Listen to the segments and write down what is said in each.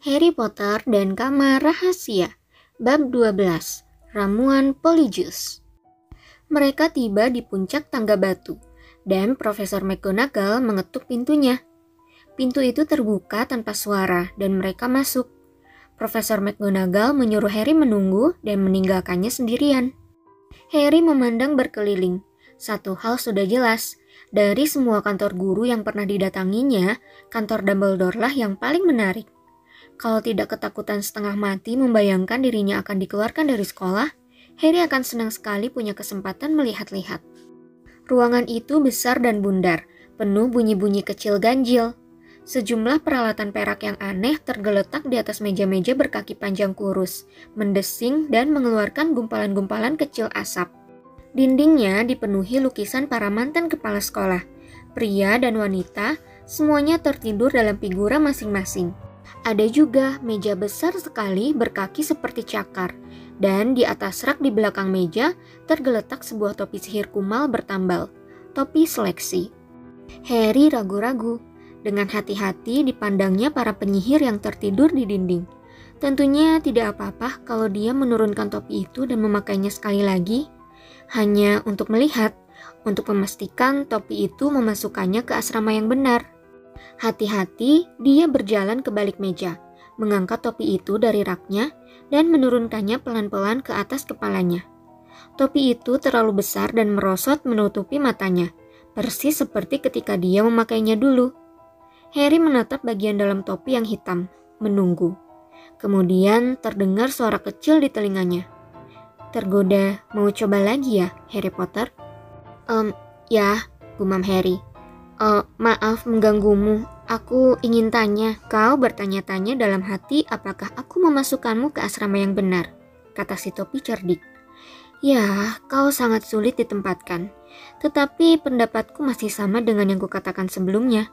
Harry Potter dan Kamar Rahasia Bab 12 Ramuan Polyjuice Mereka tiba di puncak tangga batu dan Profesor McGonagall mengetuk pintunya. Pintu itu terbuka tanpa suara dan mereka masuk. Profesor McGonagall menyuruh Harry menunggu dan meninggalkannya sendirian. Harry memandang berkeliling. Satu hal sudah jelas, dari semua kantor guru yang pernah didatanginya, kantor Dumbledore lah yang paling menarik. Kalau tidak ketakutan setengah mati membayangkan dirinya akan dikeluarkan dari sekolah, Harry akan senang sekali punya kesempatan melihat-lihat. Ruangan itu besar dan bundar, penuh bunyi-bunyi kecil ganjil. Sejumlah peralatan perak yang aneh tergeletak di atas meja-meja berkaki panjang kurus, mendesing dan mengeluarkan gumpalan-gumpalan kecil asap. Dindingnya dipenuhi lukisan para mantan kepala sekolah, pria dan wanita, semuanya tertidur dalam figura masing-masing. Ada juga meja besar sekali berkaki seperti cakar, dan di atas rak di belakang meja tergeletak sebuah topi sihir kumal bertambal, topi seleksi. Harry ragu-ragu. Dengan hati-hati dipandangnya para penyihir yang tertidur di dinding. Tentunya tidak apa-apa kalau dia menurunkan topi itu dan memakainya sekali lagi, hanya untuk melihat, untuk memastikan topi itu memasukkannya ke asrama yang benar. Hati-hati, dia berjalan ke balik meja, mengangkat topi itu dari raknya, dan menurunkannya pelan-pelan ke atas kepalanya. Topi itu terlalu besar dan merosot menutupi matanya, persis seperti ketika dia memakainya dulu. Harry menatap bagian dalam topi yang hitam, menunggu. Kemudian terdengar suara kecil di telinganya. Tergoda, mau coba lagi ya, Harry Potter? Um, ya, gumam Harry. Uh, maaf mengganggumu. Aku ingin tanya, kau bertanya-tanya dalam hati apakah aku memasukkanmu ke asrama yang benar, kata si topi cerdik. Ya, kau sangat sulit ditempatkan. Tetapi pendapatku masih sama dengan yang kukatakan sebelumnya.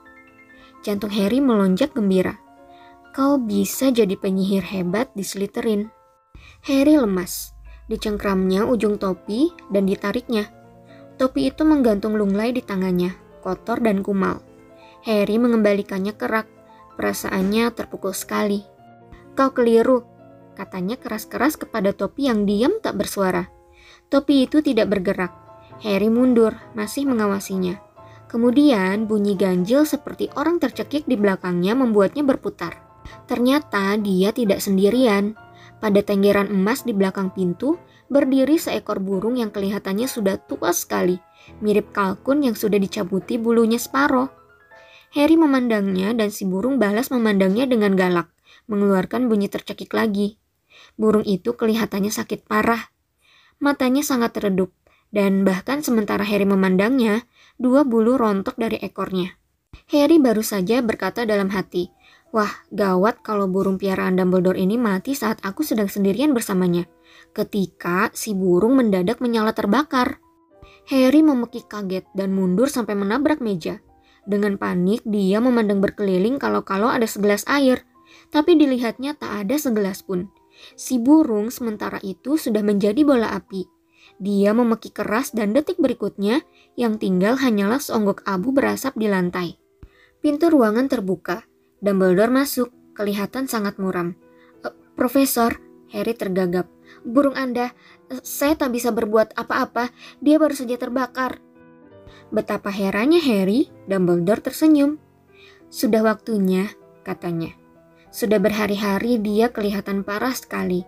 Jantung Harry melonjak gembira. Kau bisa jadi penyihir hebat di Slytherin. Harry lemas. Dicengkramnya ujung topi dan ditariknya. Topi itu menggantung lunglai di tangannya kotor dan kumal. Harry mengembalikannya ke rak. Perasaannya terpukul sekali. Kau keliru, katanya keras-keras kepada topi yang diam tak bersuara. Topi itu tidak bergerak. Harry mundur, masih mengawasinya. Kemudian bunyi ganjil seperti orang tercekik di belakangnya membuatnya berputar. Ternyata dia tidak sendirian. Pada tenggeran emas di belakang pintu, berdiri seekor burung yang kelihatannya sudah tua sekali mirip kalkun yang sudah dicabuti bulunya separoh. Harry memandangnya dan si burung balas memandangnya dengan galak, mengeluarkan bunyi tercekik lagi. Burung itu kelihatannya sakit parah. Matanya sangat redup, dan bahkan sementara Harry memandangnya, dua bulu rontok dari ekornya. Harry baru saja berkata dalam hati, Wah, gawat kalau burung piaraan Dumbledore ini mati saat aku sedang sendirian bersamanya. Ketika si burung mendadak menyala terbakar. Harry memekik kaget dan mundur sampai menabrak meja. Dengan panik, dia memandang berkeliling kalau-kalau ada segelas air, tapi dilihatnya tak ada segelas pun. Si burung sementara itu sudah menjadi bola api. Dia memekik keras dan detik berikutnya, yang tinggal hanyalah seonggok abu berasap di lantai. Pintu ruangan terbuka. Dumbledore masuk, kelihatan sangat muram. E, Profesor, Harry tergagap. Burung Anda, saya tak bisa berbuat apa-apa, dia baru saja terbakar. Betapa herannya Harry, Dumbledore tersenyum. Sudah waktunya, katanya. Sudah berhari-hari dia kelihatan parah sekali.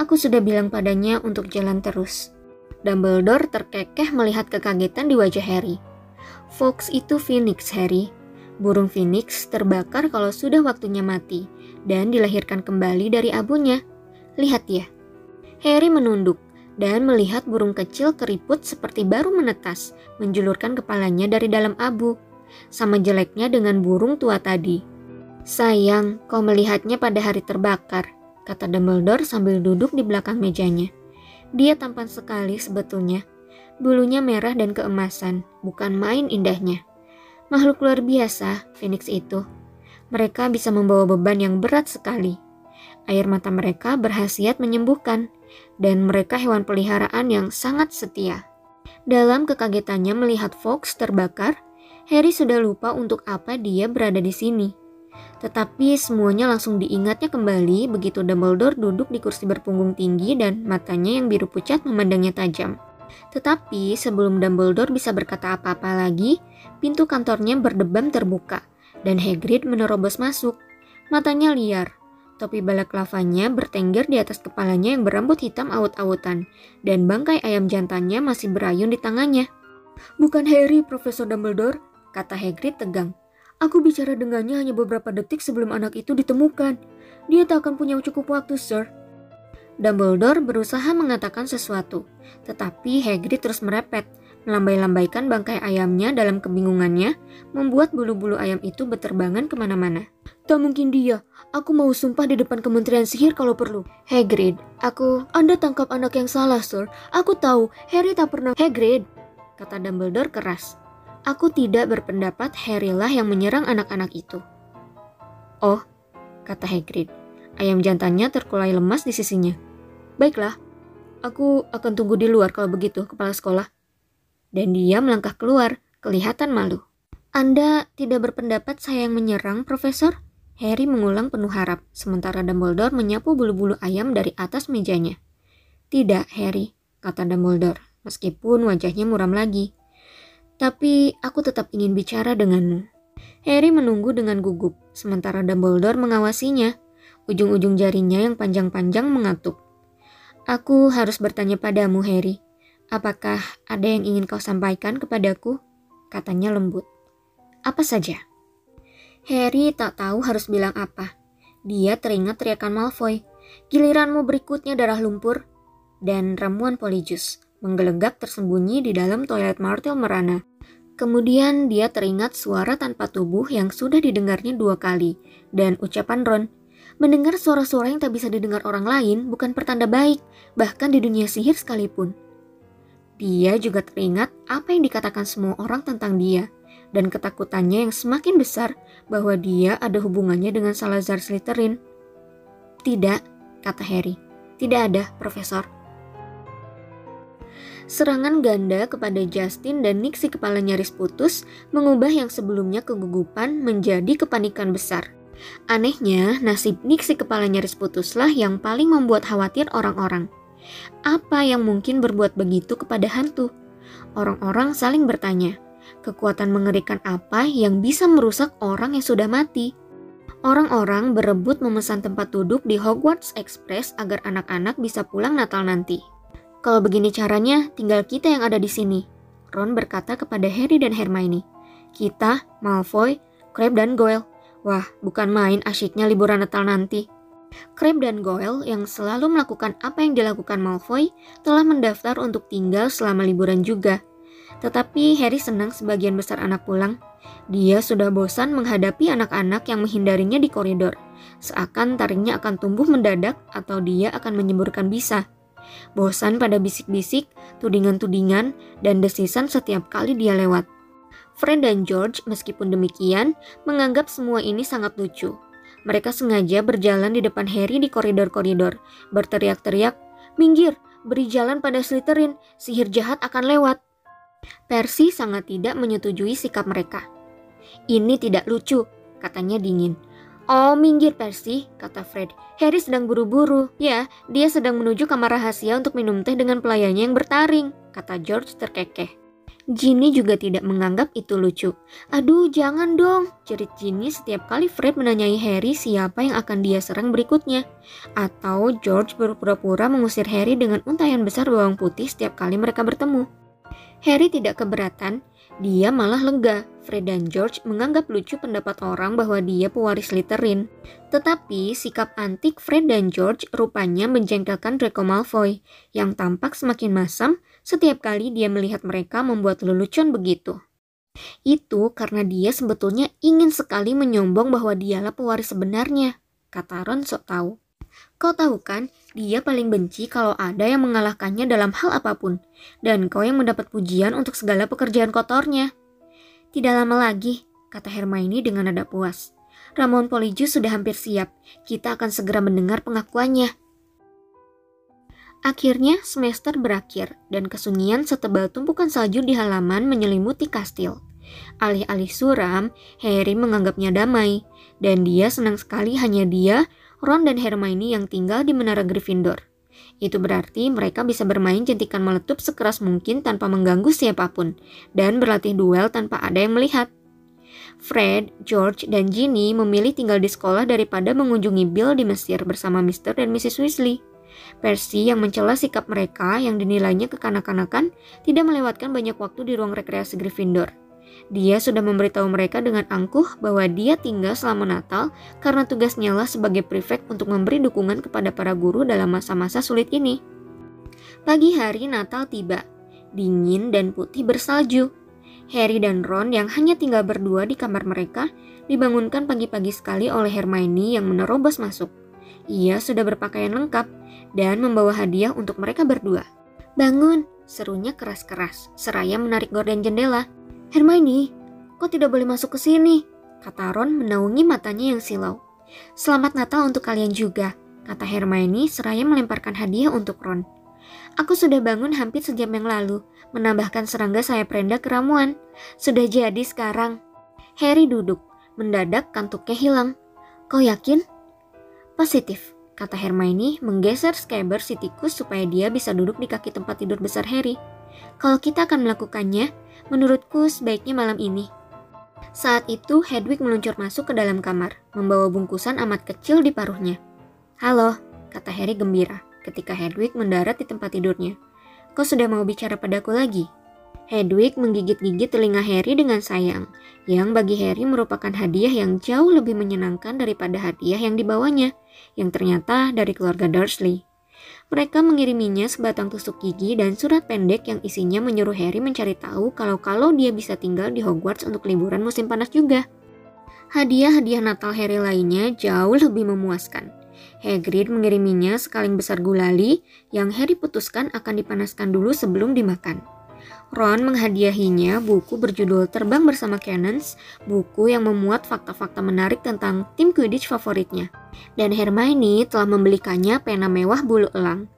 Aku sudah bilang padanya untuk jalan terus. Dumbledore terkekeh melihat kekagetan di wajah Harry. Fox itu Phoenix, Harry. Burung Phoenix terbakar kalau sudah waktunya mati dan dilahirkan kembali dari abunya. Lihat ya. Harry menunduk dan melihat burung kecil keriput seperti baru menetas, menjulurkan kepalanya dari dalam abu. Sama jeleknya dengan burung tua tadi. Sayang, kau melihatnya pada hari terbakar, kata Dumbledore sambil duduk di belakang mejanya. Dia tampan sekali sebetulnya. Bulunya merah dan keemasan, bukan main indahnya. Makhluk luar biasa, Phoenix itu. Mereka bisa membawa beban yang berat sekali. Air mata mereka berhasiat menyembuhkan, dan mereka hewan peliharaan yang sangat setia. Dalam kekagetannya melihat Fox terbakar, Harry sudah lupa untuk apa dia berada di sini. Tetapi semuanya langsung diingatnya kembali begitu Dumbledore duduk di kursi berpunggung tinggi dan matanya yang biru pucat memandangnya tajam. Tetapi sebelum Dumbledore bisa berkata apa-apa lagi, pintu kantornya berdebam terbuka dan Hagrid menerobos masuk. Matanya liar, topi balak lavanya bertengger di atas kepalanya yang berambut hitam awut-awutan, dan bangkai ayam jantannya masih berayun di tangannya. Bukan Harry, Profesor Dumbledore, kata Hagrid tegang. Aku bicara dengannya hanya beberapa detik sebelum anak itu ditemukan. Dia tak akan punya cukup waktu, Sir. Dumbledore berusaha mengatakan sesuatu, tetapi Hagrid terus merepet, melambai-lambaikan bangkai ayamnya dalam kebingungannya, membuat bulu-bulu ayam itu berterbangan ke mana-mana. Tak mungkin dia. Aku mau sumpah di depan Kementerian Sihir kalau perlu. Hagrid, aku... Anda tangkap anak yang salah, Sir. Aku tahu, Harry tak pernah... Hagrid, kata Dumbledore keras. Aku tidak berpendapat Harry lah yang menyerang anak-anak itu. Oh, kata Hagrid. Ayam jantannya terkulai lemas di sisinya. Baiklah, aku akan tunggu di luar kalau begitu, kepala sekolah. Dan dia melangkah keluar, kelihatan malu. Anda tidak berpendapat saya yang menyerang, Profesor? Harry mengulang penuh harap, sementara Dumbledore menyapu bulu-bulu ayam dari atas mejanya. Tidak, Harry, kata Dumbledore, meskipun wajahnya muram lagi. Tapi aku tetap ingin bicara denganmu. Harry menunggu dengan gugup, sementara Dumbledore mengawasinya. Ujung-ujung jarinya yang panjang-panjang mengatup. Aku harus bertanya padamu, Harry. Apakah ada yang ingin kau sampaikan kepadaku? Katanya lembut. Apa saja? Harry tak tahu harus bilang apa. Dia teringat teriakan Malfoy. Giliranmu berikutnya darah lumpur. Dan ramuan polijus menggelegak tersembunyi di dalam toilet Martel merana. Kemudian dia teringat suara tanpa tubuh yang sudah didengarnya dua kali, dan ucapan Ron, mendengar suara-suara yang tak bisa didengar orang lain bukan pertanda baik, bahkan di dunia sihir sekalipun. Dia juga teringat apa yang dikatakan semua orang tentang dia, dan ketakutannya yang semakin besar bahwa dia ada hubungannya dengan Salazar Slytherin. Tidak, kata Harry. Tidak ada, Profesor. Serangan ganda kepada Justin dan Nick si kepala nyaris putus mengubah yang sebelumnya kegugupan menjadi kepanikan besar. Anehnya, nasib Nick si kepala nyaris putuslah yang paling membuat khawatir orang-orang. Apa yang mungkin berbuat begitu kepada hantu? Orang-orang saling bertanya, kekuatan mengerikan apa yang bisa merusak orang yang sudah mati? Orang-orang berebut memesan tempat duduk di Hogwarts Express agar anak-anak bisa pulang Natal nanti. Kalau begini caranya, tinggal kita yang ada di sini. Ron berkata kepada Harry dan Hermione. Kita, Malfoy, Crabbe dan Goyle. Wah, bukan main asyiknya liburan Natal nanti. Crabbe dan Goyle yang selalu melakukan apa yang dilakukan Malfoy telah mendaftar untuk tinggal selama liburan juga. Tetapi Harry senang sebagian besar anak pulang. Dia sudah bosan menghadapi anak-anak yang menghindarinya di koridor. Seakan taringnya akan tumbuh mendadak atau dia akan menyemburkan bisa. Bosan pada bisik-bisik, tudingan-tudingan, dan desisan setiap kali dia lewat. Fred dan George, meskipun demikian, menganggap semua ini sangat lucu. Mereka sengaja berjalan di depan Harry di koridor-koridor, berteriak-teriak, "Minggir, beri jalan pada Slytherin, sihir jahat akan lewat." Percy sangat tidak menyetujui sikap mereka. Ini tidak lucu, katanya dingin. Oh, minggir Percy, kata Fred. Harry sedang buru-buru. Ya, dia sedang menuju kamar rahasia untuk minum teh dengan pelayannya yang bertaring, kata George terkekeh. Ginny juga tidak menganggap itu lucu. Aduh, jangan dong, cerit Ginny setiap kali Fred menanyai Harry siapa yang akan dia serang berikutnya. Atau George berpura-pura mengusir Harry dengan untayan besar bawang putih setiap kali mereka bertemu. Harry tidak keberatan, dia malah lega. Fred dan George menganggap lucu pendapat orang bahwa dia pewaris Slytherin. Tetapi sikap antik Fred dan George rupanya menjengkelkan Draco Malfoy, yang tampak semakin masam setiap kali dia melihat mereka membuat lelucon begitu. Itu karena dia sebetulnya ingin sekali menyombong bahwa dialah pewaris sebenarnya, kata Ron sok tahu. Kau tahu kan, dia paling benci kalau ada yang mengalahkannya dalam hal apa pun, dan kau yang mendapat pujian untuk segala pekerjaan kotornya. Tidak lama lagi, kata Hermione dengan nada puas. Ramon Polyjuice sudah hampir siap. Kita akan segera mendengar pengakuannya. Akhirnya semester berakhir dan kesunyian setebal tumpukan salju di halaman menyelimuti kastil. Alih-alih suram, Harry menganggapnya damai, dan dia senang sekali hanya dia, Ron dan Hermione yang tinggal di menara Gryffindor. Itu berarti mereka bisa bermain jentikan meletup sekeras mungkin tanpa mengganggu siapa pun, dan berlatih duel tanpa ada yang melihat. Fred, George, dan Ginny memilih tinggal di sekolah daripada mengunjungi Bill di Mesir bersama Mr. dan Mrs. Weasley. Percy yang mencela sikap mereka yang dinilainya kekanak-kanakan tidak melewatkan banyak waktu di ruang rekreasi Gryffindor. Dia sudah memberitahu mereka dengan angkuh bahwa dia tinggal selama Natal karena tugasnya lah sebagai prefect untuk memberi dukungan kepada para guru dalam masa-masa sulit ini. Pagi hari Natal tiba, dingin dan putih bersalju. Harry dan Ron yang hanya tinggal berdua di kamar mereka dibangunkan pagi-pagi sekali oleh Hermione yang menerobos masuk. Ia sudah berpakaian lengkap dan membawa hadiah untuk mereka berdua. Bangun, serunya keras-keras, seraya menarik gorden jendela. Hermione, kok tidak boleh masuk ke sini? Kata Ron menaungi matanya yang silau. Selamat Natal untuk kalian juga, kata Hermione seraya melemparkan hadiah untuk Ron. Aku sudah bangun hampir sejam yang lalu, menambahkan serangga sayap renda ke ramuan. Sudah jadi sekarang. Harry duduk, mendadak kantuknya hilang. Kau yakin? Positif, kata Hermione menggeser Scaber si tikus supaya dia bisa duduk di kaki tempat tidur besar Harry. Kalau kita akan melakukannya, Menurutku sebaiknya malam ini. Saat itu Hedwig meluncur masuk ke dalam kamar, membawa bungkusan amat kecil di paruhnya. Halo, kata Harry gembira ketika Hedwig mendarat di tempat tidurnya. Kau sudah mau bicara padaku lagi? Hedwig menggigit-gigit telinga Harry dengan sayang, yang bagi Harry merupakan hadiah yang jauh lebih menyenangkan daripada hadiah yang dibawanya, yang ternyata dari keluarga Dursley. Mereka mengiriminya sebatang tusuk gigi dan surat pendek yang isinya menyuruh Harry mencari tahu kalau-kalau dia bisa tinggal di Hogwarts untuk liburan musim panas juga. Hadiah-hadiah Natal Harry lainnya jauh lebih memuaskan. Hagrid mengiriminya sekaling besar gulali yang Harry putuskan akan dipanaskan dulu sebelum dimakan. Ron menghadiahinya buku berjudul Terbang Bersama Cannons, buku yang memuat fakta-fakta menarik tentang tim Quidditch favoritnya. Dan Hermione telah membelikannya pena mewah bulu elang.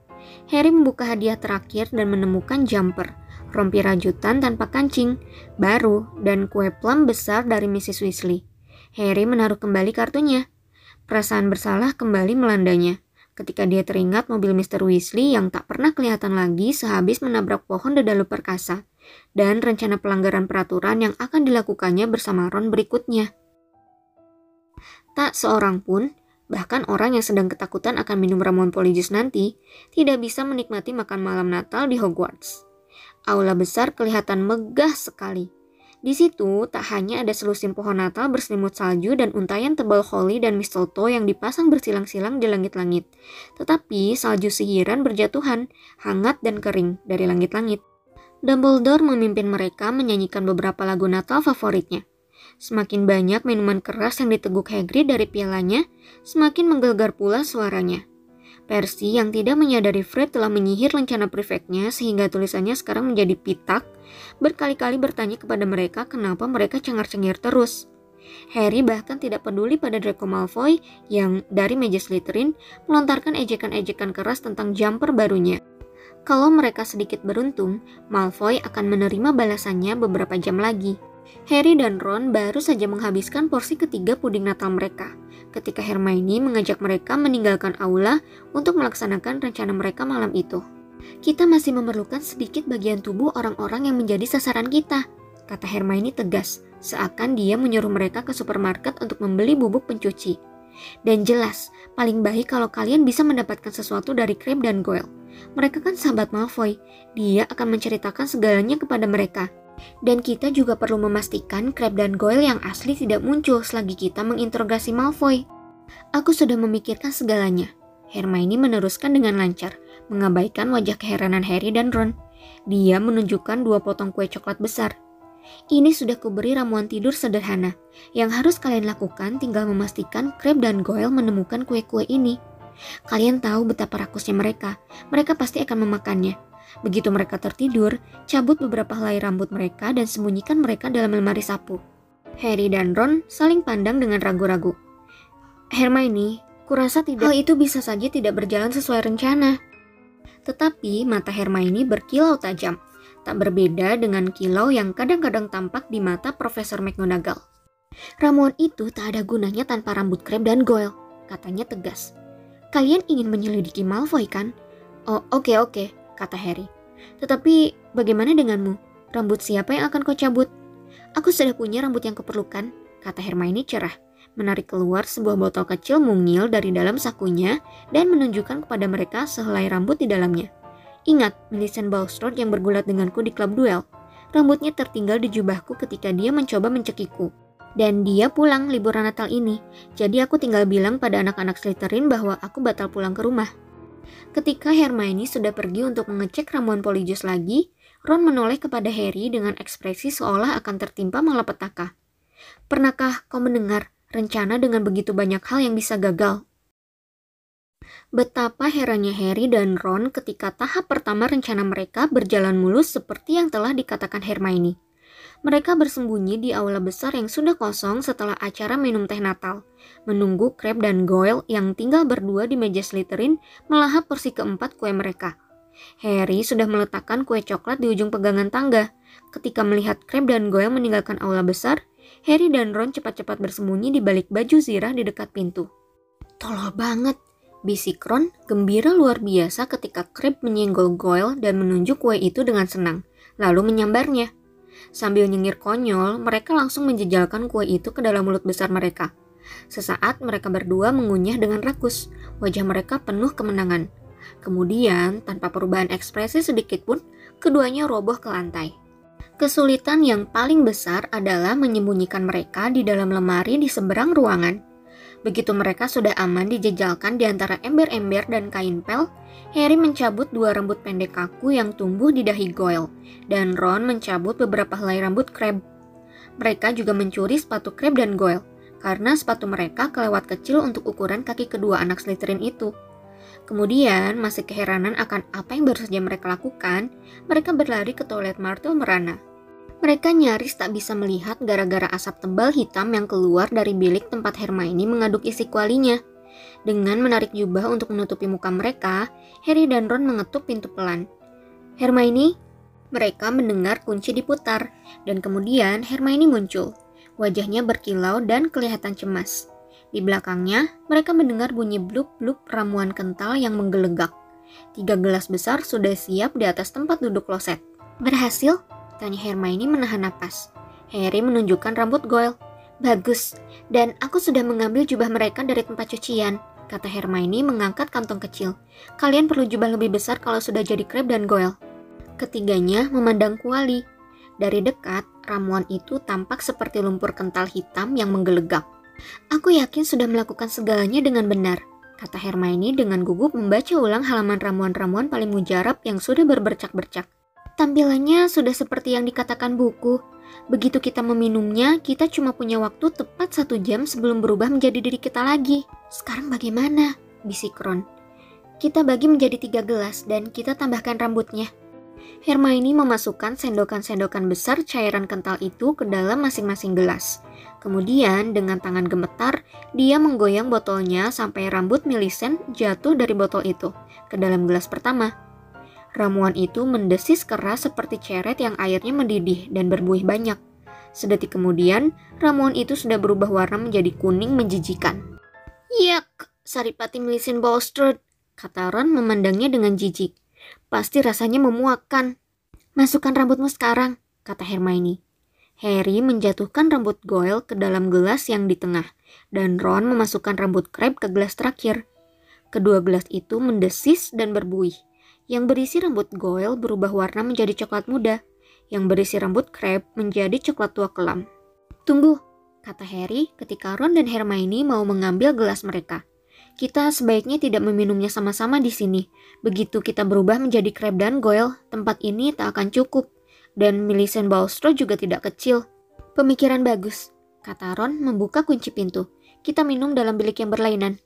Harry membuka hadiah terakhir dan menemukan jumper, rompi rajutan tanpa kancing, baru, dan kue plum besar dari Mrs. Weasley. Harry menaruh kembali kartunya. Perasaan bersalah kembali melandanya ketika dia teringat mobil Mr. Weasley yang tak pernah kelihatan lagi sehabis menabrak pohon dedalu perkasa, dan rencana pelanggaran peraturan yang akan dilakukannya bersama Ron berikutnya. Tak seorang pun, bahkan orang yang sedang ketakutan akan minum ramuan polijus nanti, tidak bisa menikmati makan malam Natal di Hogwarts. Aula besar kelihatan megah sekali, di situ tak hanya ada selusin pohon Natal berselimut salju dan untayan tebal holly dan mistletoe yang dipasang bersilang-silang di langit-langit, tetapi salju sihiran berjatuhan, hangat dan kering dari langit-langit. Dumbledore memimpin mereka menyanyikan beberapa lagu Natal favoritnya. Semakin banyak minuman keras yang diteguk Hagrid dari pialanya, semakin menggelegar pula suaranya. Percy yang tidak menyadari Fred telah menyihir lencana prefeknya sehingga tulisannya sekarang menjadi pitak, berkali-kali bertanya kepada mereka kenapa mereka cengar-cengir terus. Harry bahkan tidak peduli pada Draco Malfoy yang dari meja Slytherin melontarkan ejekan-ejekan keras tentang jumper barunya. Kalau mereka sedikit beruntung, Malfoy akan menerima balasannya beberapa jam lagi. Harry dan Ron baru saja menghabiskan porsi ketiga puding Natal mereka ketika Hermione mengajak mereka meninggalkan aula untuk melaksanakan rencana mereka malam itu. Kita masih memerlukan sedikit bagian tubuh orang-orang yang menjadi sasaran kita, kata Hermione tegas, seakan dia menyuruh mereka ke supermarket untuk membeli bubuk pencuci. Dan jelas, paling baik kalau kalian bisa mendapatkan sesuatu dari Crabbe dan Goyle. Mereka kan sahabat Malfoy. Dia akan menceritakan segalanya kepada mereka. Dan kita juga perlu memastikan Crab dan Goyle yang asli tidak muncul selagi kita menginterogasi Malfoy. Aku sudah memikirkan segalanya. Hermione meneruskan dengan lancar, mengabaikan wajah keheranan Harry dan Ron. Dia menunjukkan dua potong kue coklat besar. Ini sudah kuberi ramuan tidur sederhana. Yang harus kalian lakukan tinggal memastikan Crab dan Goyle menemukan kue-kue ini. Kalian tahu betapa rakusnya mereka. Mereka pasti akan memakannya. Begitu mereka tertidur, cabut beberapa helai rambut mereka dan sembunyikan mereka dalam lemari sapu. Harry dan Ron saling pandang dengan ragu-ragu. Hermione, kurasa tidak hal itu bisa saja tidak berjalan sesuai rencana. Tetapi mata Hermione berkilau tajam. tak berbeda dengan kilau yang kadang-kadang tampak di mata Profesor McGonagall. Ramuan itu tak ada gunanya tanpa rambut krem dan Goyle, katanya tegas. Kalian ingin menyelidiki Malfoy kan? Oh, oke okay, oke, okay, kata Harry. Tetapi bagaimana denganmu? Rambut siapa yang akan kau cabut? Aku sudah punya rambut yang kuperlukan, kata Hermione cerah menarik keluar sebuah botol kecil mungil dari dalam sakunya dan menunjukkan kepada mereka sehelai rambut di dalamnya. Ingat, Millicent Bulstrode yang bergulat denganku di klub duel. Rambutnya tertinggal di jubahku ketika dia mencoba mencekiku. Dan dia pulang liburan Natal ini, jadi aku tinggal bilang pada anak-anak Slytherin bahwa aku batal pulang ke rumah. Ketika Hermione sudah pergi untuk mengecek ramuan Polyjuice lagi, Ron menoleh kepada Harry dengan ekspresi seolah akan tertimpa malapetaka. Pernahkah kau mendengar rencana dengan begitu banyak hal yang bisa gagal. Betapa herannya Harry dan Ron ketika tahap pertama rencana mereka berjalan mulus seperti yang telah dikatakan Hermione. Mereka bersembunyi di aula besar yang sudah kosong setelah acara minum teh Natal, menunggu Crab dan Goyle yang tinggal berdua di meja Slytherin melahap porsi keempat kue mereka. Harry sudah meletakkan kue coklat di ujung pegangan tangga. Ketika melihat Crab dan Goyle meninggalkan aula besar, Harry dan Ron cepat-cepat bersembunyi di balik baju zirah di dekat pintu. Tolol banget, bisik Ron gembira luar biasa ketika Crab menyenggol Goyle dan menunjuk kue itu dengan senang, lalu menyambarnya. Sambil nyengir konyol, mereka langsung menjejalkan kue itu ke dalam mulut besar mereka. Sesaat mereka berdua mengunyah dengan rakus, wajah mereka penuh kemenangan. Kemudian, tanpa perubahan ekspresi sedikit pun, keduanya roboh ke lantai. Kesulitan yang paling besar adalah menyembunyikan mereka di dalam lemari di seberang ruangan. Begitu mereka sudah aman dijejalkan di antara ember-ember dan kain pel, Harry mencabut dua rambut pendek kaku yang tumbuh di dahi Goyle, dan Ron mencabut beberapa helai rambut Crab. Mereka juga mencuri sepatu Crab dan Goyle, karena sepatu mereka kelewat kecil untuk ukuran kaki kedua anak Slytherin itu. Kemudian, masih keheranan akan apa yang baru saja mereka lakukan, mereka berlari ke toilet Martel Merana. Mereka nyaris tak bisa melihat gara-gara asap tebal hitam yang keluar dari bilik tempat Hermione mengaduk isi kualinya. Dengan menarik jubah untuk menutupi muka mereka, Harry dan Ron mengetuk pintu pelan. Hermione, mereka mendengar kunci diputar, dan kemudian Hermione muncul. Wajahnya berkilau dan kelihatan cemas. Di belakangnya, mereka mendengar bunyi bluk-bluk ramuan kental yang menggelegak. Tiga gelas besar sudah siap di atas tempat duduk kloset. Berhasil? Tanya Hermione menahan napas. Harry menunjukkan rambut Goyle. Bagus, dan aku sudah mengambil jubah mereka dari tempat cucian, kata Hermione mengangkat kantong kecil. Kalian perlu jubah lebih besar kalau sudah jadi Crab dan Goyle. Ketiganya memandang kuali. Dari dekat, ramuan itu tampak seperti lumpur kental hitam yang menggelegak. Aku yakin sudah melakukan segalanya dengan benar, kata Hermione dengan gugup membaca ulang halaman ramuan-ramuan paling mujarab yang sudah berbercak-bercak. Tampilannya sudah seperti yang dikatakan buku. Begitu kita meminumnya, kita cuma punya waktu tepat satu jam sebelum berubah menjadi diri kita lagi. Sekarang bagaimana? Bisik Ron. Kita bagi menjadi tiga gelas dan kita tambahkan rambutnya. Hermione memasukkan sendokan-sendokan besar cairan kental itu ke dalam masing-masing gelas. Kemudian dengan tangan gemetar, dia menggoyang botolnya sampai rambut Millicent jatuh dari botol itu ke dalam gelas pertama. Ramuan itu mendesis keras seperti ceret yang airnya mendidih dan berbuih banyak. Sedetik kemudian, ramuan itu sudah berubah warna menjadi kuning menjijikan. Yak, Saripati Millicent Bulstrode, kata Ron memandangnya dengan jijik. Pasti rasanya memuakkan. Masukkan rambutmu sekarang, kata Hermione. Harry menjatuhkan rambut Goyle ke dalam gelas yang di tengah, dan Ron memasukkan rambut Crab ke gelas terakhir. Kedua gelas itu mendesis dan berbuih. Yang berisi rambut Goyle berubah warna menjadi coklat muda. Yang berisi rambut Crab menjadi coklat tua kelam. Tunggu, kata Harry ketika Ron dan Hermione mau mengambil gelas mereka. Kita sebaiknya tidak meminumnya sama-sama di sini. Begitu kita berubah menjadi Crab dan Goyle, tempat ini tak akan cukup. Dan Millicent Bulstrode juga tidak kecil. Pemikiran bagus, kata Ron membuka kunci pintu. Kita minum dalam bilik yang berlainan.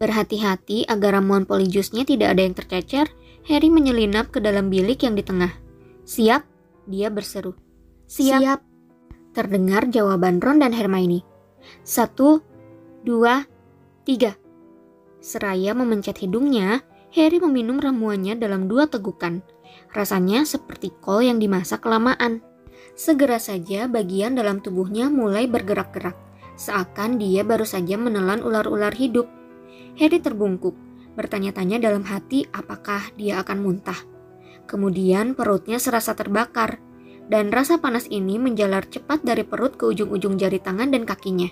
Berhati-hati agar ramuan polyjuice-nya tidak ada yang tercecer Harry menyelinap ke dalam bilik yang di tengah. Siap? Dia berseru. Siap. Siap. Terdengar jawaban Ron dan Hermione. Satu, dua, tiga. Seraya memencet hidungnya, Harry meminum ramuannya dalam dua tegukan. Rasanya seperti kol yang dimasak kelamaan. Segera saja bagian dalam tubuhnya mulai bergerak-gerak, seakan dia baru saja menelan ular-ular hidup. Harry terbungkuk, bertanya-tanya dalam hati apakah dia akan muntah. Kemudian perutnya serasa terbakar, dan rasa panas ini menjalar cepat dari perut ke ujung-ujung jari tangan dan kakinya.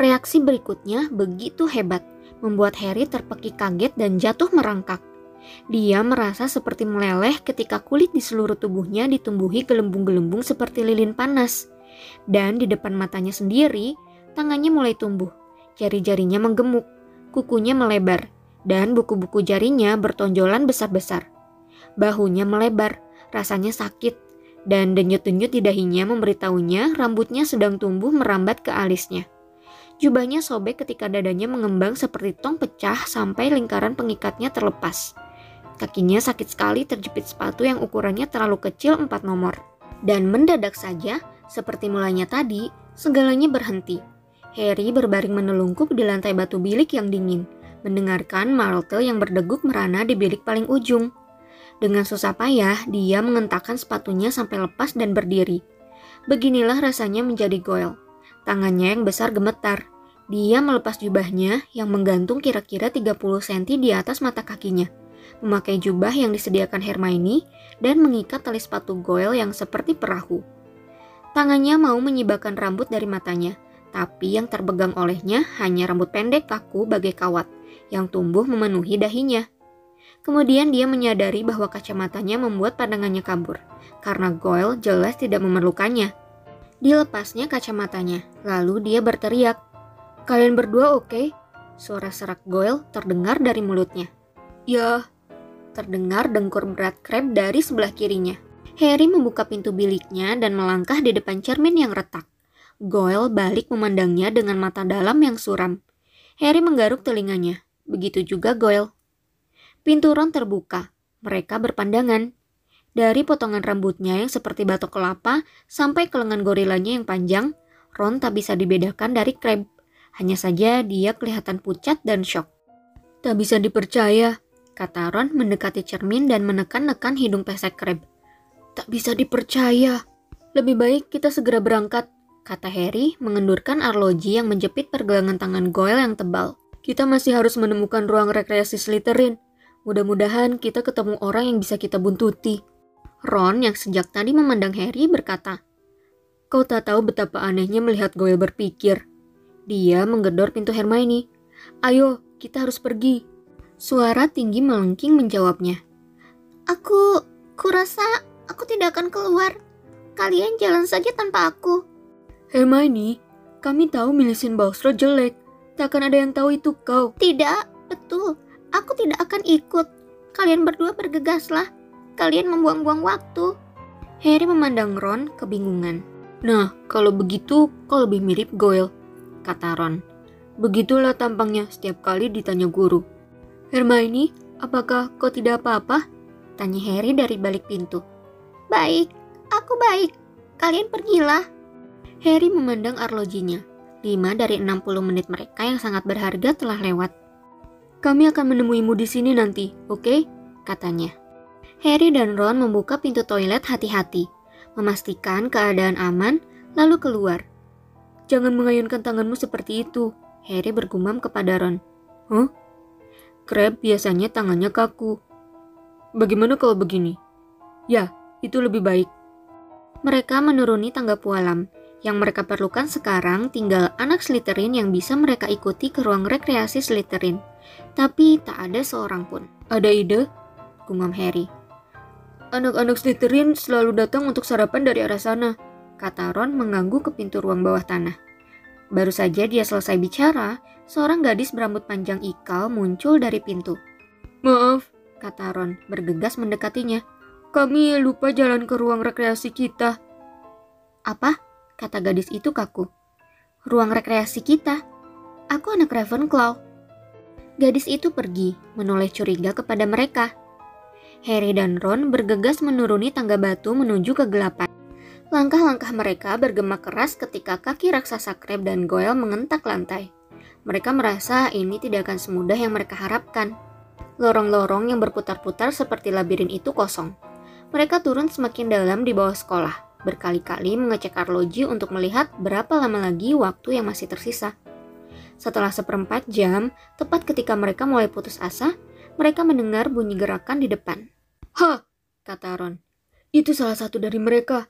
Reaksi berikutnya begitu hebat, membuat Harry terpekik kaget dan jatuh merangkak. Dia merasa seperti meleleh ketika kulit di seluruh tubuhnya ditumbuhi gelembung-gelembung seperti lilin panas. Dan di depan matanya sendiri, tangannya mulai tumbuh, jari-jarinya menggemuk, kukunya melebar, dan buku-buku jarinya bertonjolan besar-besar. Bahunya melebar, rasanya sakit, dan denyut-denyut di dahinya memberitahunya rambutnya sedang tumbuh merambat ke alisnya. Jubahnya sobek ketika dadanya mengembang seperti tong pecah sampai lingkaran pengikatnya terlepas. Kakinya sakit sekali terjepit sepatu yang ukurannya terlalu kecil 4 nomor. Dan mendadak saja, seperti mulanya tadi, segalanya berhenti. Harry berbaring menelungkup di lantai batu bilik yang dingin, mendengarkan Martel yang berdeguk merana di bilik paling ujung. Dengan susah payah, dia mengentakkan sepatunya sampai lepas dan berdiri. Beginilah rasanya menjadi Goyle. Tangannya yang besar gemetar. Dia melepas jubahnya yang menggantung kira-kira 30 cm di atas mata kakinya memakai jubah yang disediakan Hermione, dan mengikat tali sepatu Goyle yang seperti perahu. Tangannya mau menyibakkan rambut dari matanya, tapi yang terpegang olehnya hanya rambut pendek kaku bagai kawat yang tumbuh memenuhi dahinya. Kemudian dia menyadari bahwa kacamatanya membuat pandangannya kabur, karena Goyle jelas tidak memerlukannya. Dilepasnya kacamatanya, lalu dia berteriak, Kalian berdua oke? Okay? Suara serak Goyle terdengar dari mulutnya. Ya, terdengar dengkur berat Crab dari sebelah kirinya. Harry membuka pintu biliknya dan melangkah di depan cermin yang retak. Goyle balik memandangnya dengan mata dalam yang suram. Harry menggaruk telinganya. Begitu juga Goyle. Pintu Ron terbuka. Mereka berpandangan. Dari potongan rambutnya yang seperti batok kelapa sampai ke lengan gorilanya yang panjang, Ron tak bisa dibedakan dari Crab. Hanya saja dia kelihatan pucat dan shock. Tak bisa dipercaya, kata Ron mendekati cermin dan menekan-nekan hidung pesek Crab. Tak bisa dipercaya. Lebih baik kita segera berangkat, kata Harry mengendurkan arloji yang menjepit pergelangan tangan Goyle yang tebal. Kita masih harus menemukan ruang rekreasi Slytherin. Mudah-mudahan kita ketemu orang yang bisa kita buntuti. Ron yang sejak tadi memandang Harry berkata, Kau tak tahu betapa anehnya melihat Goyle berpikir. Dia menggedor pintu Hermione. Ayo, kita harus pergi. Suara tinggi melengking menjawabnya. Aku, kurasa aku tidak akan keluar. Kalian jalan saja tanpa aku. Hermione, kami tahu milisin Baustro jelek. Tak akan ada yang tahu itu kau. Tidak, betul. Aku tidak akan ikut. Kalian berdua bergegaslah. Kalian membuang-buang waktu. Harry memandang Ron kebingungan. Nah, kalau begitu kau lebih mirip Goyle, kata Ron. Begitulah tampangnya setiap kali ditanya guru. Hermione, apakah kau tidak apa-apa? Tanya Harry dari balik pintu. Baik, aku baik. Kalian pergilah. Harry memandang arlojinya. Lima dari 60 menit mereka yang sangat berharga telah lewat. Kami akan menemuimu di sini nanti, oke? Okay? Katanya. Harry dan Ron membuka pintu toilet hati-hati, memastikan keadaan aman, lalu keluar. Jangan mengayunkan tanganmu seperti itu, Harry bergumam kepada Ron. Huh? Crab biasanya tangannya kaku. Bagaimana kalau begini? Ya, itu lebih baik. Mereka menuruni tangga pualam. Yang mereka perlukan sekarang tinggal anak Slytherin yang bisa mereka ikuti ke ruang rekreasi Slytherin. Tapi tak ada seorang pun. Ada ide? Gumam Harry. Anak-anak Slytherin selalu datang untuk sarapan dari arah sana, kata Ron mengganggu ke pintu ruang bawah tanah. Baru saja dia selesai bicara, seorang gadis berambut panjang ikal muncul dari pintu. Maaf, kata Ron bergegas mendekatinya. Kami lupa jalan ke ruang rekreasi kita. Apa? Kata gadis itu kaku. Ruang rekreasi kita? Aku anak Ravenclaw. Gadis itu pergi, menoleh curiga kepada mereka. Harry dan Ron bergegas menuruni tangga batu menuju kegelapan. Langkah-langkah mereka bergema keras ketika kaki raksasa Crab dan Goyle mengentak lantai. Mereka merasa ini tidak akan semudah yang mereka harapkan. Lorong-lorong yang berputar-putar seperti labirin itu kosong. Mereka turun semakin dalam di bawah sekolah, berkali-kali mengecek arloji untuk melihat berapa lama lagi waktu yang masih tersisa. Setelah seperempat jam, tepat ketika mereka mulai putus asa, mereka mendengar bunyi gerakan di depan. Ha, kata Ron. Itu salah satu dari mereka.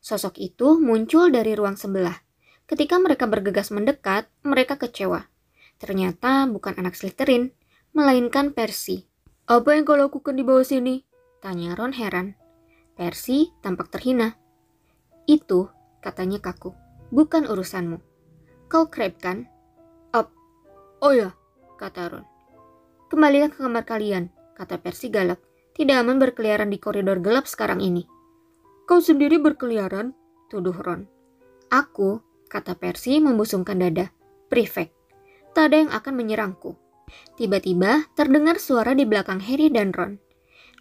Sosok itu muncul dari ruang sebelah. Ketika mereka bergegas mendekat, mereka kecewa. Ternyata bukan anak Slytherin, melainkan Percy. Apa yang kau lakukan di bawah sini? Tanya Ron heran. Percy tampak terhina. Itu, katanya kaku, bukan urusanmu. Kau krep kan? Oh ya, kata Ron. Kembalilah ke kamar kalian, kata Percy galak. Tidak aman berkeliaran di koridor gelap sekarang ini. Kau sendiri berkeliaran, tuduh Ron. Aku, kata Percy membusungkan dada. Prefect. Tak ada yang akan menyerangku. Tiba-tiba terdengar suara di belakang Harry dan Ron.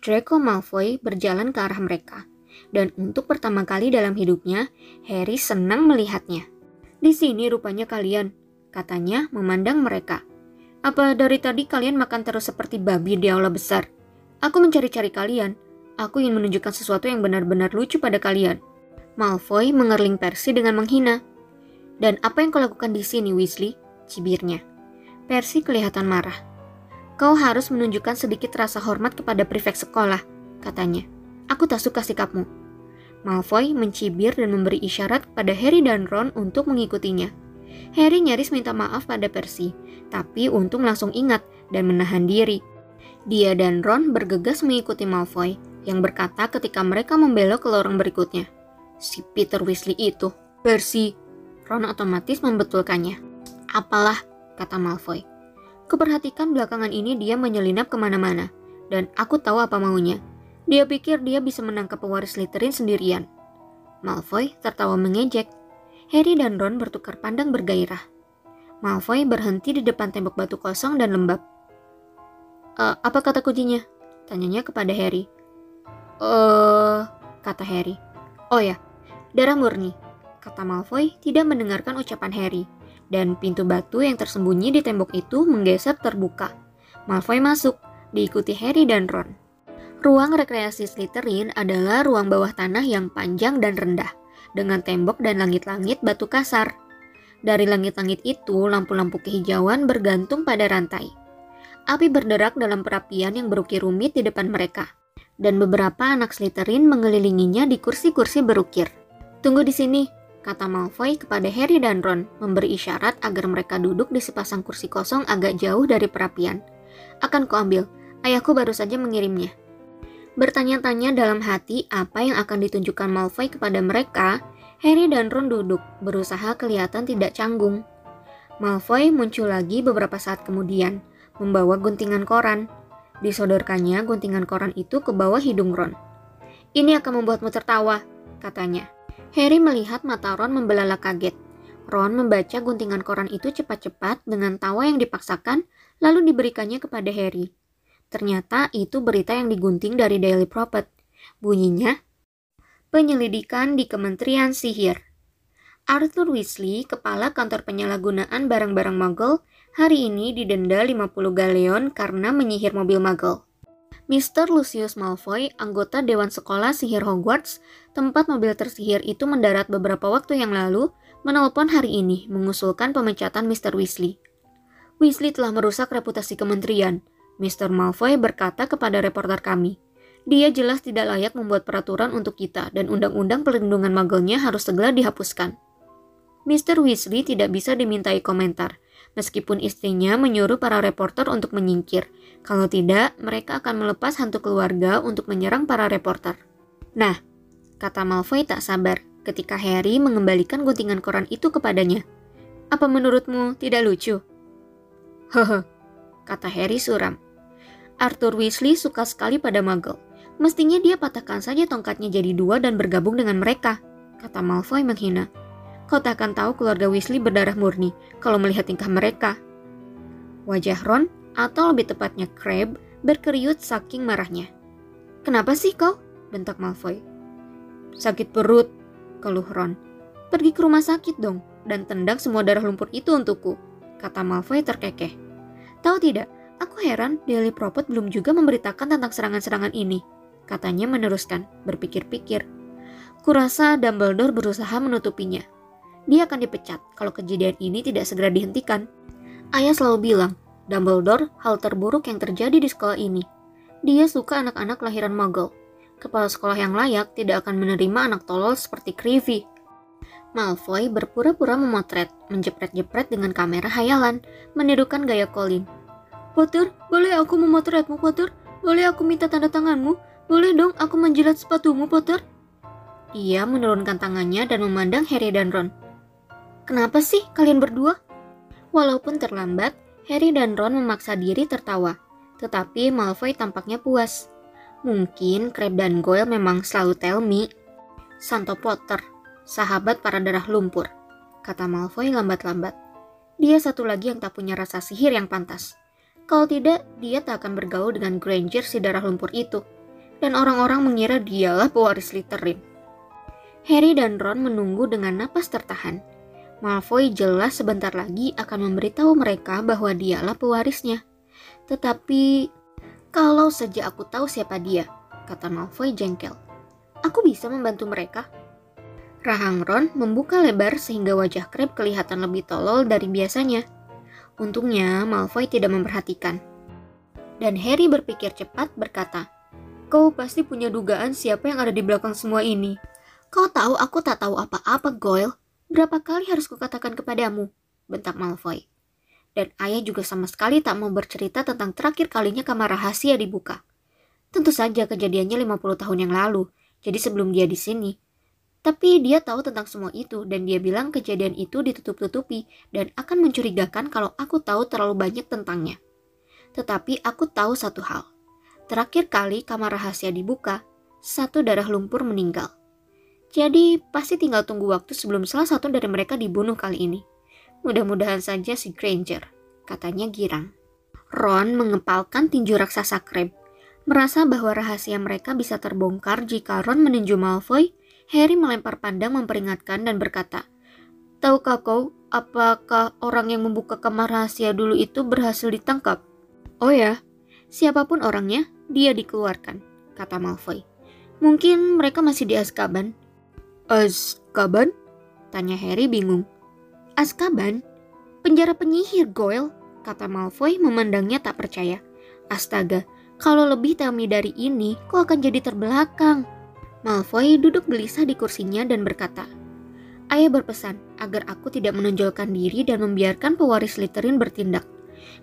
Draco Malfoy berjalan ke arah mereka. Dan untuk pertama kali dalam hidupnya, Harry senang melihatnya. Di sini rupanya kalian, katanya memandang mereka. Apa dari tadi kalian makan terus seperti babi di aula besar? Aku mencari-cari kalian. Aku ingin menunjukkan sesuatu yang benar-benar lucu pada kalian. Malfoy mengerling Percy dengan menghina. Dan apa yang kau lakukan di sini, Weasley? Cibirnya. Percy kelihatan marah. Kau harus menunjukkan sedikit rasa hormat kepada prefek sekolah, katanya. Aku tak suka sikapmu. Malfoy mencibir dan memberi isyarat kepada Harry dan Ron untuk mengikutinya. Harry nyaris minta maaf pada Percy, tapi untung langsung ingat dan menahan diri. Dia dan Ron bergegas mengikuti Malfoy, yang berkata ketika mereka membelok ke lorong berikutnya. Si Peter Weasley itu, Percy. Ron otomatis membetulkannya. Apalah, kata Malfoy. Kuperhatikan belakangan ini dia menyelinap ke mana-mana, dan aku tahu apa maunya. Dia pikir dia bisa menangkap pewaris Slytherin sendirian. Malfoy tertawa mengejek. Harry dan Ron bertukar pandang bergairah. Malfoy berhenti di depan tembok batu kosong dan lembab. E, apa kata kuncinya? Tanyanya kepada Harry. Eh, kata Harry. Oh ya, darah murni. Kata Malfoy tidak mendengarkan ucapan Harry. Dan pintu batu yang tersembunyi di tembok itu menggeser terbuka. Malfoy masuk, diikuti Harry dan Ron. Ruang rekreasi Slytherin adalah ruang bawah tanah yang panjang dan rendah, dengan tembok dan langit-langit batu kasar. Dari langit-langit itu, lampu-lampu kehijauan bergantung pada rantai. Api berderak dalam perapian yang berukir rumit di depan mereka, dan beberapa anak Slytherin mengelilinginya di kursi-kursi berukir. Tunggu di sini, kata Malfoy kepada Harry dan Ron, memberi isyarat agar mereka duduk di sepasang kursi kosong agak jauh dari perapian. Akan kuambil, ayahku baru saja mengirimnya. Bertanya-tanya dalam hati apa yang akan ditunjukkan Malfoy kepada mereka, Harry dan Ron duduk, berusaha kelihatan tidak canggung. Malfoy muncul lagi beberapa saat kemudian, membawa guntingan koran. Disodorkannya guntingan koran itu ke bawah hidung Ron. Ini akan membuatmu tertawa, katanya. Harry melihat mata Ron membelalak kaget. Ron membaca guntingan koran itu cepat-cepat dengan tawa yang dipaksakan, lalu diberikannya kepada Harry. Ternyata itu berita yang digunting dari Daily Prophet. Bunyinya, penyelidikan di Kementerian Sihir. Arthur Weasley, kepala kantor penyalahgunaan barang-barang Muggle, hari ini didenda 50 galeon karena menyihir mobil Muggle. Mr. Lucius Malfoy, anggota Dewan Sekolah Sihir Hogwarts, tempat mobil tersihir itu mendarat beberapa waktu yang lalu, menelpon hari ini mengusulkan pemecatan Mr. Weasley. Weasley telah merusak reputasi kementerian, Mr. Malfoy berkata kepada reporter kami. Dia jelas tidak layak membuat peraturan untuk kita dan undang-undang perlindungan magelnya harus segera dihapuskan. Mr. Weasley tidak bisa dimintai komentar, meskipun istrinya menyuruh para reporter untuk menyingkir. Kalau tidak, mereka akan melepas hantu keluarga untuk menyerang para reporter. Nah, kata Malfoy tak sabar ketika Harry mengembalikan guntingan koran itu kepadanya. Apa menurutmu tidak lucu? Hehe, kata Harry suram. Arthur Weasley suka sekali pada Muggle. Mestinya dia patahkan saja tongkatnya jadi dua dan bergabung dengan mereka, kata Malfoy menghina. Kau tak akan tahu keluarga Weasley berdarah murni kalau melihat tingkah mereka. Wajah Ron, atau lebih tepatnya Crabbe, berkeriut saking marahnya. Kenapa sih kau? bentak Malfoy. Sakit perut, keluh Ron. Pergi ke rumah sakit dong, dan tendang semua darah lumpur itu untukku, kata Malfoy terkekeh. Tahu tidak, aku heran Daily Prophet belum juga memberitakan tentang serangan-serangan ini, katanya meneruskan, berpikir-pikir. Kurasa Dumbledore berusaha menutupinya. Dia akan dipecat kalau kejadian ini tidak segera dihentikan. Ayah selalu bilang, Dumbledore hal terburuk yang terjadi di sekolah ini. Dia suka anak-anak lahiran Muggle. Kepala sekolah yang layak tidak akan menerima anak tolol seperti Creevy. Malfoy berpura-pura memotret, menjepret-jepret dengan kamera hayalan, menirukan gaya Colin. Potter, boleh aku memotretmu, Potter? Boleh aku minta tanda tanganmu? Boleh dong aku menjilat sepatumu, Potter? Ia menurunkan tangannya dan memandang Harry dan Ron. Kenapa sih kalian berdua? Walaupun terlambat, Harry dan Ron memaksa diri tertawa. Tetapi Malfoy tampaknya puas. Mungkin Crabbe dan Goyle memang selalu tell me. Santo Potter, sahabat para darah lumpur, kata Malfoy lambat-lambat. Dia satu lagi yang tak punya rasa sihir yang pantas. Kalau tidak, dia tak akan bergaul dengan Granger si darah lumpur itu. Dan orang-orang mengira dialah pewaris Slytherin. Harry dan Ron menunggu dengan napas tertahan. Malfoy jelas sebentar lagi akan memberitahu mereka bahwa dialah pewarisnya. Tetapi, kalau saja aku tahu siapa dia, kata Malfoy jengkel. Aku bisa membantu mereka. Rahang Ron membuka lebar sehingga wajah Crab kelihatan lebih tolol dari biasanya. Untungnya Malfoy tidak memperhatikan. Dan Harry berpikir cepat berkata, Kau pasti punya dugaan siapa yang ada di belakang semua ini. Kau tahu aku tak tahu apa-apa, Goyle. Berapa kali harus kukatakan kepadamu? Bentak Malfoy. Dan ayah juga sama sekali tak mau bercerita tentang terakhir kalinya kamar rahasia dibuka. Tentu saja kejadiannya 50 tahun yang lalu, jadi sebelum dia di sini. Tapi dia tahu tentang semua itu dan dia bilang kejadian itu ditutup-tutupi dan akan mencurigakan kalau aku tahu terlalu banyak tentangnya. Tetapi aku tahu satu hal. Terakhir kali kamar rahasia dibuka, satu darah lumpur meninggal. Jadi pasti tinggal tunggu waktu sebelum salah satu dari mereka dibunuh kali ini. Mudah-mudahan saja si Granger, katanya girang. Ron mengepalkan tinju raksasa Crab, merasa bahwa rahasia mereka bisa terbongkar jika Ron meninju Malfoy Harry melempar pandang memperingatkan dan berkata, Tahukah kau apakah orang yang membuka kamar rahasia dulu itu berhasil ditangkap? Oh ya, siapa pun orangnya, dia dikeluarkan, kata Malfoy. Mungkin mereka masih di Azkaban. Azkaban? Tanya Harry bingung. Azkaban? Penjara penyihir, Goyle, kata Malfoy memandangnya tak percaya. Astaga, kalau lebih Tami dari ini, kau akan jadi terbelakang. Malfoy duduk gelisah di kursinya dan berkata, Ayah berpesan agar aku tidak menonjolkan diri dan membiarkan pewaris Slytherin bertindak.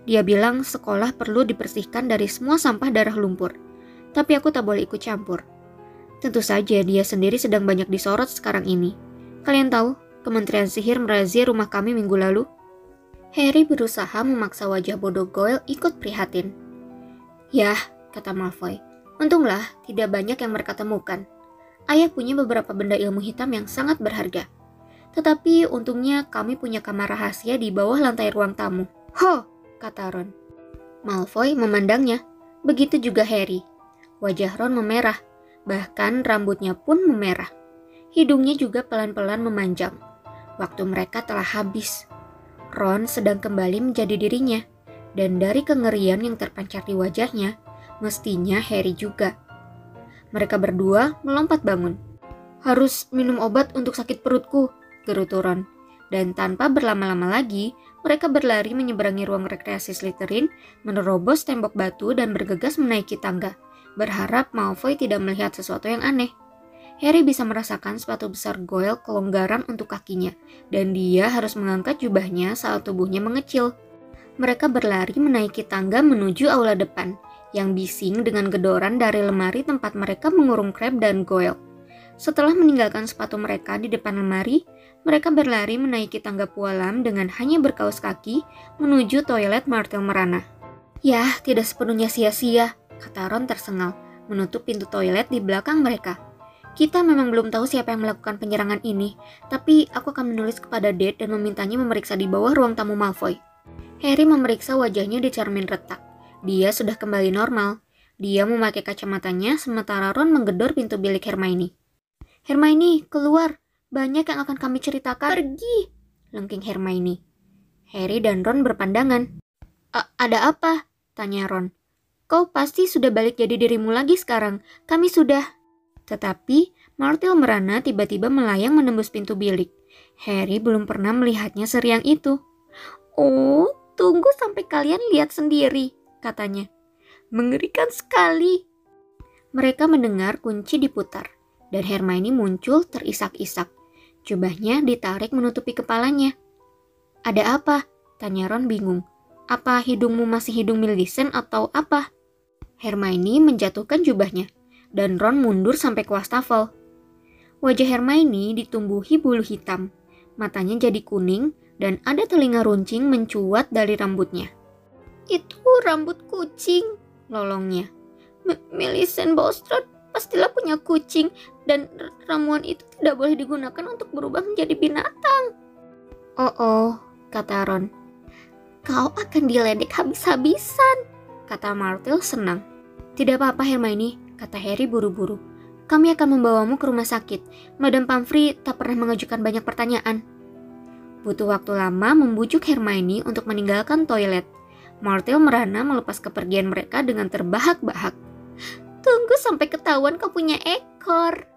Dia bilang sekolah perlu dibersihkan dari semua sampah darah lumpur. Tapi aku tak boleh ikut campur. Tentu saja dia sendiri sedang banyak disorot sekarang ini. Kalian tahu, Kementerian Sihir merazia rumah kami minggu lalu. Harry berusaha memaksa wajah bodoh Goyle ikut prihatin. Yah, kata Malfoy, untunglah tidak banyak yang mereka temukan ayah punya beberapa benda ilmu hitam yang sangat berharga. Tetapi untungnya kami punya kamar rahasia di bawah lantai ruang tamu. Ho, kata Ron. Malfoy memandangnya. Begitu juga Harry. Wajah Ron memerah, bahkan rambutnya pun memerah. Hidungnya juga pelan-pelan memanjang. Waktu mereka telah habis. Ron sedang kembali menjadi dirinya, dan dari kengerian yang terpancar di wajahnya, mestinya Harry juga. Mereka berdua melompat bangun. Harus minum obat untuk sakit perutku, gerutu Ron. Dan tanpa berlama-lama lagi, mereka berlari menyeberangi ruang rekreasi Slytherin, menerobos tembok batu dan bergegas menaiki tangga, berharap Malfoy tidak melihat sesuatu yang aneh. Harry bisa merasakan sepatu besar Goyle kelonggaran untuk kakinya, dan dia harus mengangkat jubahnya saat tubuhnya mengecil. Mereka berlari menaiki tangga menuju aula depan, yang bising dengan gedoran dari lemari tempat mereka mengurung Crab dan Goyle. Setelah meninggalkan sepatu mereka di depan lemari, mereka berlari menaiki tangga pualam dengan hanya berkaus kaki menuju toilet Martel Merana. Yah, tidak sepenuhnya sia-sia, kata Ron tersengal, menutup pintu toilet di belakang mereka. Kita memang belum tahu siapa yang melakukan penyerangan ini, tapi aku akan menulis kepada Dad dan memintanya memeriksa di bawah ruang tamu Malfoy. Harry memeriksa wajahnya di cermin retak. Dia sudah kembali normal. Dia memakai kacamatanya sementara Ron menggedor pintu bilik Hermione. Hermione, keluar. Banyak yang akan kami ceritakan. Pergi, lengking Hermione. Harry dan Ron berpandangan. ada apa? Tanya Ron. Kau pasti sudah balik jadi dirimu lagi sekarang. Kami sudah. Tetapi Martel merana tiba-tiba melayang menembus pintu bilik. Harry belum pernah melihatnya seriang itu. Oh, tunggu sampai kalian lihat sendiri, katanya. Mengerikan sekali. Mereka mendengar kunci diputar, dan Hermione muncul terisak-isak. Jubahnya ditarik menutupi kepalanya. Ada apa? Tanya Ron bingung. Apa hidungmu masih hidung Millicent atau apa? Hermione menjatuhkan jubahnya, dan Ron mundur sampai ke wastafel. Wajah Hermione ditumbuhi bulu hitam, matanya jadi kuning, dan ada telinga runcing mencuat dari rambutnya. Itu rambut kucing, lolongnya. Millicent Bulstrode pastilah punya kucing, dan ramuan itu tidak boleh digunakan untuk berubah menjadi binatang. Oh oh, kata Ron. Kau akan diledek habis-habisan, kata Martel senang. Tidak apa-apa Hermione, kata Harry buru-buru. Kami akan membawamu ke rumah sakit. Madam Pomfrey tak pernah mengajukan banyak pertanyaan. Butuh waktu lama membujuk Hermione untuk meninggalkan toilet. Martel merana melepas kepergian mereka dengan terbahak-bahak. Tunggu sampai ketahuan kau punya ekor.